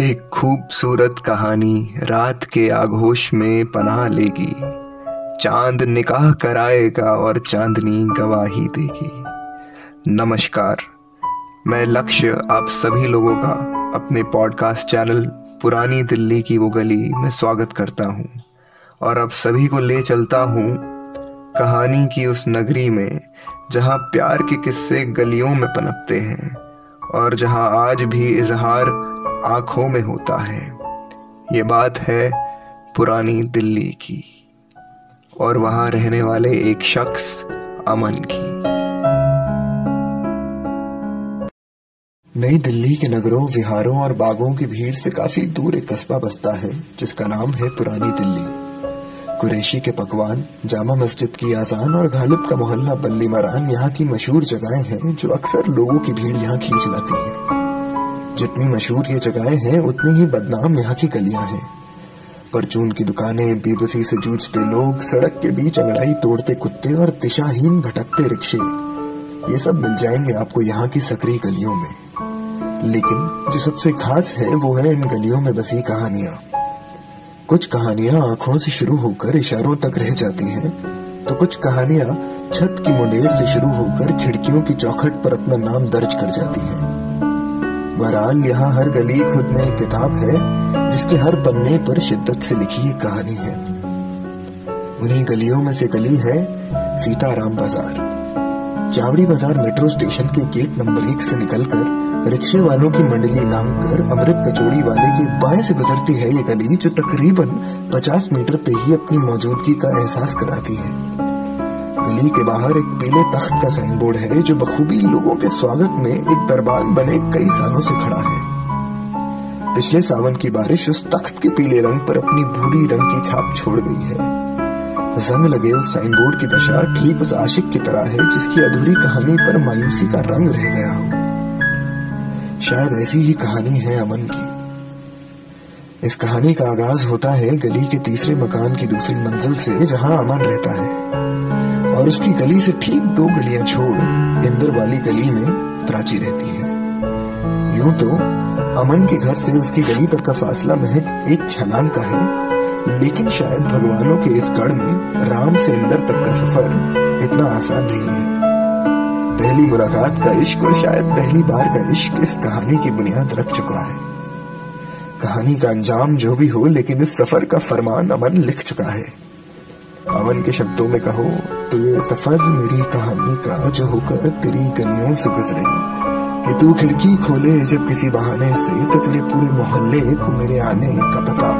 एक खूबसूरत कहानी रात के आगोश में पनाह लेगी। चाँद निकाह कराएगा और चांदनी गवाही देगी। नमस्कार, मैं लक्ष्य आप सभी लोगों का अपने पॉडकास्ट चैनल पुरानी दिल्ली की वो गली में स्वागत करता हूँ। और अब सभी को ले चलता हूँ कहानी की उस नगरी में, जहाँ प्यार के किस्से गलियों में पनपते हैं और जहाँ आज भी इजहार आँखों में होता है। ये बात है पुरानी दिल्ली की और वहाँ रहने वाले एक शख्स अमन की। नई दिल्ली के नगरों, विहारों और बागों की भीड़ से काफ़ी दूर एक कस्बा बसता है, जिसका नाम है पुरानी दिल्ली। कुरैशी के पकवान, जामा मस्जिद की आजान और गालिब का मोहल्ला बल्ली मरान यहाँ की मशहूर जगहें हैं, जो अक्सर लोगों की भीड़ यहाँ खींच लाती है। जितनी मशहूर ये जगहें हैं, उतनी ही बदनाम यहाँ की गलियाँ हैं। परचून की दुकानें, बेबसी से जूझते लोग, सड़क के बीच अंगड़ाई तोड़ते कुत्ते और दिशाहीन भटकते रिक्शे। ये सब मिल जाएँगे आपको यहाँ की सक्रिय गलियों में। लेकिन जो सबसे खास है, वो है इन गलियों में बसी कहानियाँ। कुछ कहानियाँ आँखों से शुरू होकर इशारों तक रह जाती हैं तो कुछ कहानियाँ छत की मुंडेर से शुरू होकर खिड़कियों की चौखट पर अपना नाम दर्ज कर जाती हैं। बहरहाल, यहाँ हर गली खुद में एक किताब है, जिसके हर पन्ने पर शिद्दत से लिखी एक कहानी है। उन्हीं गलियों में से गली है सीताराम बाज़ार। चावड़ी बाज़ार मेट्रो स्टेशन के गेट नंबर एक से निकलकर रिक्शे वालों की मंडली नाम कर अमृत कचौड़ी वाले के बाएँ से गुजरती है ये गली, जो तकरीबन 50 मीटर पे ही अपनी मौजूदगी का एहसास कराती है। गली के बाहर एक पीले तख्त का साइन बोर्ड है, जो बखूबी लोगों के स्वागत में एक दरबान बने कई सालों से खड़ा है। पिछले सावन की बारिश उस तख्त के पीले रंग पर अपनी भूरी रंग की छाप छोड़ गई है। जंग लगे उस साइन बोर्ड की दशा ठीक उस आशिक की तरह है, जिसकी अधूरी कहानी पर मायूसी का रंग रह गया हो। शायद ऐसी ही कहानी है अमन की। इस कहानी का आगाज़ होता है गली के तीसरे मकान की दूसरी मंजिल से, जहाँ अमन रहता है। और उसकी गली से ठीक दो गलियाँ छोड़ इंदर वाली गली में प्राची रहती है। यूँ तो अमन के घर से उसकी गली तक का फासला महज एक छलांग का है, लेकिन शायद भगवानों के इस गढ़ में राम से इंदर तक का सफ़र इतना आसान नहीं है। पहली मुलाकात का इश्क और शायद पहली बार का इश्क इस कहानी की बुनियाद रख चुका है। कहानी का अंजाम जो भी हो, लेकिन इस सफ़र का फरमान अमन लिख चुका है। अमन के शब्दों में कहो ये सफ़र मेरी कहानी का जो होकर तेरी गलियों से गुजरे। कि तू खिड़की खोले जब किसी बहाने से तो तेरे पूरे मोहल्ले को मेरे आने का पता